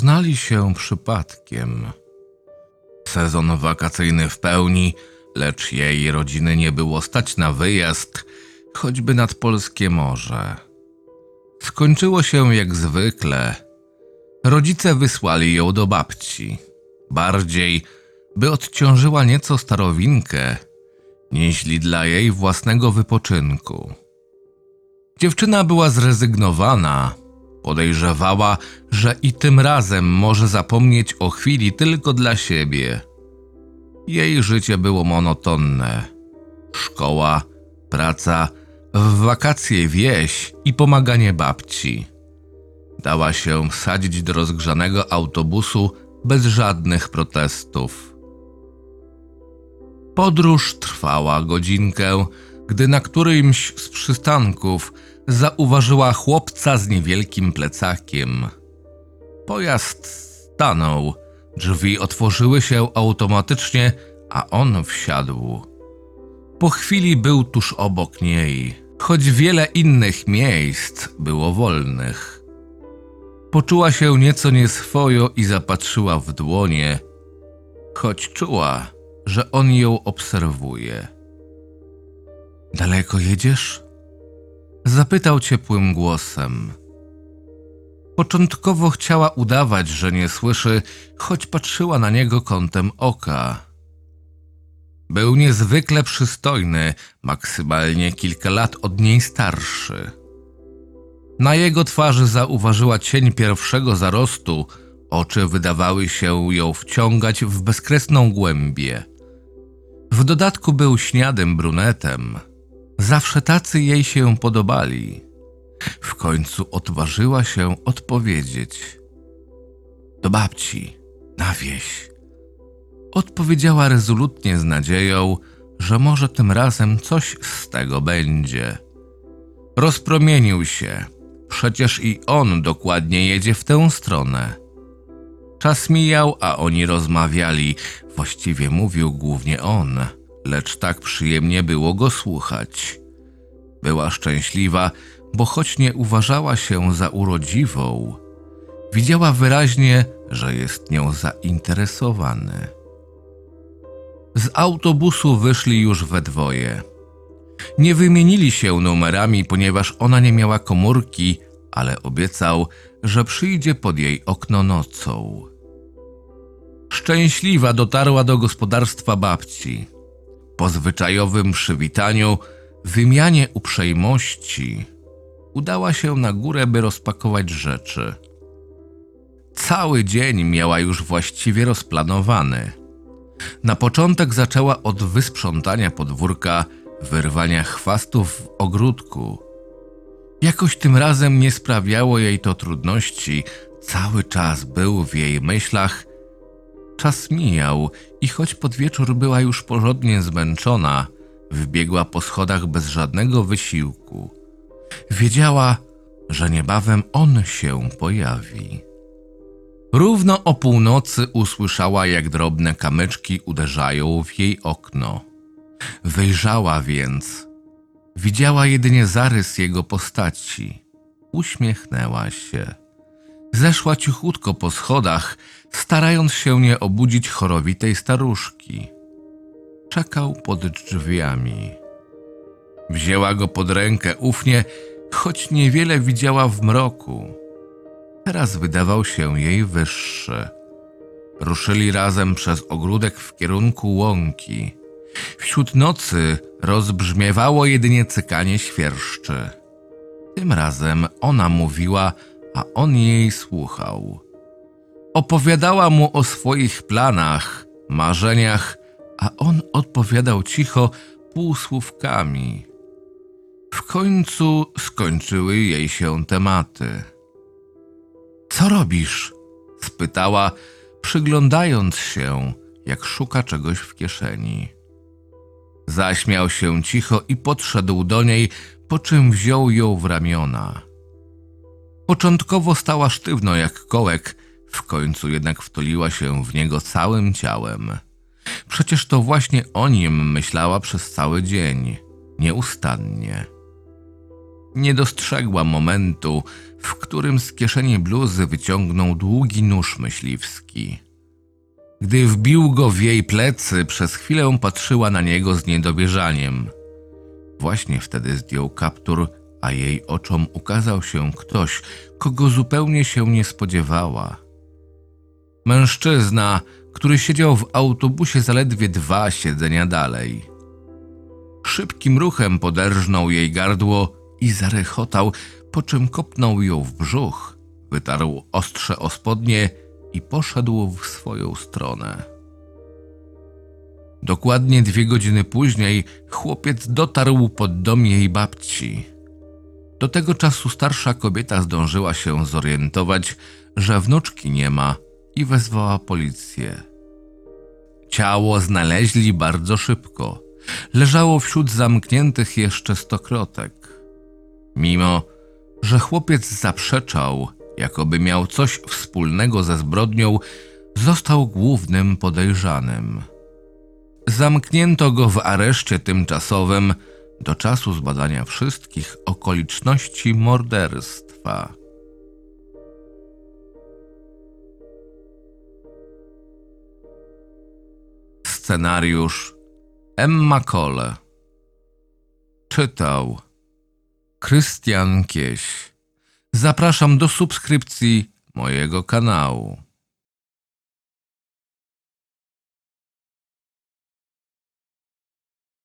Poznali się przypadkiem. Sezon wakacyjny w pełni, lecz jej rodziny nie było stać na wyjazd, choćby nad polskie morze. Skończyło się jak zwykle. Rodzice wysłali ją do babci. Bardziej, by odciążyła nieco starowinkę, nieźli dla jej własnego wypoczynku. Dziewczyna była zrezygnowana. Podejrzewała, że i tym razem może zapomnieć o chwili tylko dla siebie. Jej życie było monotonne. Szkoła, praca, w wakacje wieś i pomaganie babci. Dała się wsadzić do rozgrzanego autobusu bez żadnych protestów. Podróż trwała godzinkę, gdy na którymś z przystanków zauważyła chłopca z niewielkim plecakiem. Pojazd stanął, drzwi otworzyły się automatycznie, a on wsiadł. Po chwili był tuż obok niej, choć wiele innych miejsc było wolnych. Poczuła się nieco nieswojo i zapatrzyła w dłonie, choć czuła, że on ją obserwuje. Daleko jedziesz? Zapytał ciepłym głosem. Początkowo chciała udawać, że nie słyszy, choć patrzyła na niego kątem oka. Był niezwykle przystojny, maksymalnie kilka lat od niej starszy. Na jego twarzy zauważyła cień pierwszego zarostu, oczy wydawały się ją wciągać w bezkresną głębię. W dodatku był śniadym brunetem. Zawsze tacy jej się podobali. W końcu odważyła się odpowiedzieć. Do babci, na wieś. Odpowiedziała rezolutnie z nadzieją, że może tym razem coś z tego będzie. Rozpromienił się. Przecież i on dokładnie jedzie w tę stronę. Czas mijał, a oni rozmawiali. Właściwie mówił głównie on, lecz tak przyjemnie było go słuchać. Była szczęśliwa, bo choć nie uważała się za urodziwą, widziała wyraźnie, że jest nią zainteresowany. Z autobusu wyszli już we dwoje. Nie wymienili się numerami, ponieważ ona nie miała komórki, ale obiecał, że przyjdzie pod jej okno nocą. Szczęśliwa dotarła do gospodarstwa babci. Po zwyczajowym przywitaniu, wymianie uprzejmości, udała się na górę, by rozpakować rzeczy. Cały dzień miała już właściwie rozplanowany. Na początek zaczęła od wysprzątania podwórka, wyrwania chwastów w ogródku. Jakoś tym razem nie sprawiało jej to trudności, cały czas był w jej myślach. Czas mijał i choć pod wieczór była już porządnie zmęczona, wbiegła po schodach bez żadnego wysiłku. Wiedziała, że niebawem on się pojawi. Równo o północy usłyszała, jak drobne kamyczki uderzają w jej okno. Wyjrzała więc. Widziała jedynie zarys jego postaci. Uśmiechnęła się. Zeszła cichutko po schodach, starając się nie obudzić chorowitej staruszki. Czekał pod drzwiami. Wzięła go pod rękę ufnie, choć niewiele widziała w mroku. Teraz wydawał się jej wyższy. Ruszyli razem przez ogródek w kierunku łąki. Wśród nocy rozbrzmiewało jedynie cykanie świerszczy. Tym razem ona mówiła, a on jej słuchał. Opowiadała mu o swoich planach, marzeniach, a on odpowiadał cicho półsłówkami. W końcu skończyły jej się tematy. Co robisz? spytała, przyglądając się, jak szuka czegoś w kieszeni. Zaśmiał się cicho i podszedł do niej, po czym wziął ją w ramiona. Początkowo stała sztywno jak kołek, w końcu jednak wtuliła się w niego całym ciałem. Przecież to właśnie o nim myślała przez cały dzień, nieustannie. Nie dostrzegła momentu, w którym z kieszeni bluzy wyciągnął długi nóż myśliwski. Gdy wbił go w jej plecy, przez chwilę patrzyła na niego z niedowierzaniem. Właśnie wtedy zdjął kaptur, a jej oczom ukazał się ktoś, kogo zupełnie się nie spodziewała. Mężczyzna, który siedział w autobusie zaledwie dwa siedzenia dalej. Szybkim ruchem poderżnął jej gardło i zarechotał, po czym kopnął ją w brzuch, wytarł ostrze o spodnie i poszedł w swoją stronę. Dokładnie dwie godziny później chłopiec dotarł pod dom jej babci. Do tego czasu starsza kobieta zdążyła się zorientować, że wnuczki nie ma i wezwała policję. Ciało znaleźli bardzo szybko. Leżało wśród zamkniętych jeszcze stokrotek. Mimo, że chłopiec zaprzeczał, jakoby miał coś wspólnego ze zbrodnią, został głównym podejrzanym. Zamknięto go w areszcie tymczasowym do czasu zbadania wszystkich okoliczności morderstwa. Scenariusz Emma Cole Czytał Krystian Kieś Zapraszam do subskrypcji mojego kanału.